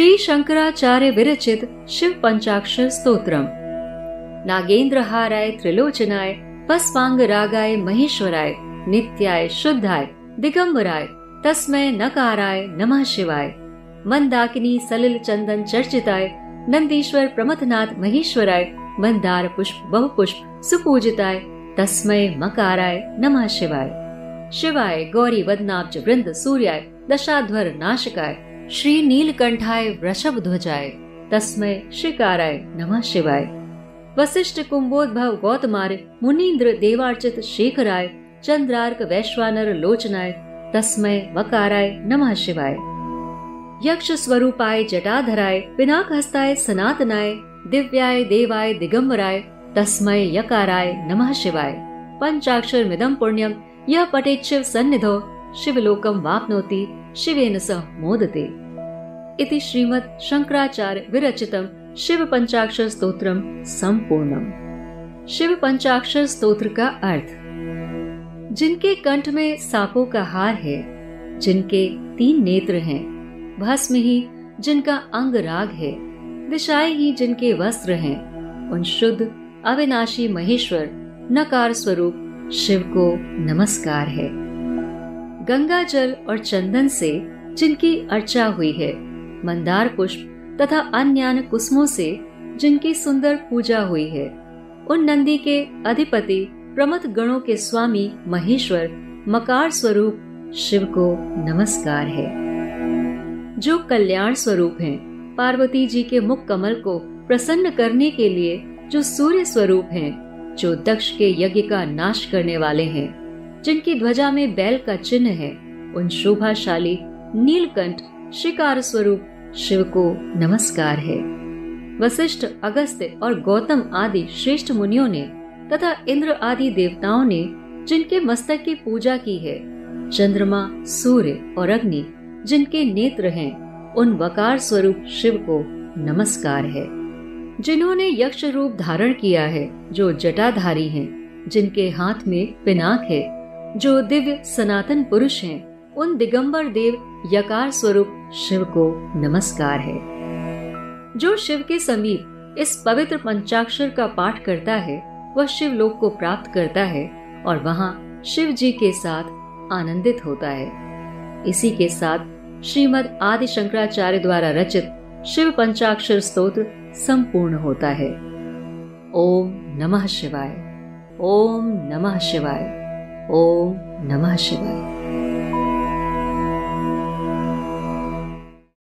श्री शंकराचार्य विरचित शिव पंचाक्षर स्तोत्रम। नागेंद्र हाराय त्रिलोचनाय पस्वांग रागाय महेश्वराय, नित्याय शुद्धाय, दिगंबराय तस्मय नकाराय नमः शिवाय। मंदाकिनी सलिल चंदन चर्चिताय, नंदीश्वर प्रमथनाथ महेश्वराय, मंदार पुष्प बहु पुष्प सुपूजिताय तस्मय मकाराय नमः शिवाय। शिवाय गौरी वदनाब्ज वृंद सूर्याय, दशाध्वर नाशकाय। श्री नीलकंठाय वृषभ ध्वजाय तस्मय श्रीकाराय नमः शिवाय। वशिष्ठ कुंभोद्भव गौतमार्य, मुनीन्द्र देवार्चित शेखराय, चंद्रार्क वैश्वानर लोचनाय तस्मय वकाराय नमः शिवाय। यक्ष स्वरूपाय जटाधराय पिनाक हस्ताय सनातनाय, दिव्याय देवाय दिगंबराय तस्मय यकाराय नमः शिवाय। पंचाक्षर मिदम पुण्यम यह शिव सन्निधो शिवलोकम वापनोति, शिवेन सह मोदते। इति श्रीमद् शंकराचार्य विरचितम शिव पंचाक्षर स्तोत्रम संपूर्णम। शिव पंचाक्षर स्त्रोत्र का अर्थ, जिनके कंठ में सांपों का हार है, जिनके तीन नेत्र हैं, भस्म ही जिनका अंग राग है, दिशाएँ ही जिनके वस्त्र हैं, उन शुद्ध, अविनाशी महेश्वर, नकार स्वरूप शिव को नमस्कार है। गंगा जल और चंदन से जिनकी अर्चा हुई है मंदार पुष्प तथा अन्य कुसमों से जिनकी सुंदर पूजा हुई है। उन नंदी के अधिपति प्रमथ गणों के स्वामी महेश्वर मकार स्वरूप शिव को नमस्कार है। जो कल्याण स्वरूप हैं, पार्वती जी के मुख कमल को प्रसन्न करने के लिए जो सूर्य स्वरूप हैं, जो दक्ष के यज्ञ का नाश करने वाले हैं जिनकी ध्वजा में बैल का चिन्ह है उन शोभाशाली नीलकंठ शिकार स्वरूप शिव को नमस्कार है। वशिष्ठ अगस्त्य और गौतम आदि श्रेष्ठ मुनियों ने तथा इंद्र आदि देवताओं ने जिनके मस्तक की पूजा की है चंद्रमा सूर्य और अग्नि जिनके नेत्र हैं उन वकार स्वरूप शिव को नमस्कार है। जिन्होंने यक्ष रूप धारण किया है जो जटाधारी हैं, जिनके हाथ में पिनाक है जो दिव्य सनातन पुरुष हैं, उन दिगंबर देव यकार स्वरूप शिव को नमस्कार है। जो शिव के समीप इस पवित्र पंचाक्षर का पाठ करता है, वह शिव लोक को प्राप्त करता है और वहाँ शिव जी के साथ आनंदित होता है। इसी के साथ श्रीमद आदि शंकराचार्य द्वारा रचित शिव पंचाक्षर स्तोत्र संपूर्ण होता है। ओम नमः शिवाय। ओम नमः शिवाय। ओम नमः शिवाय।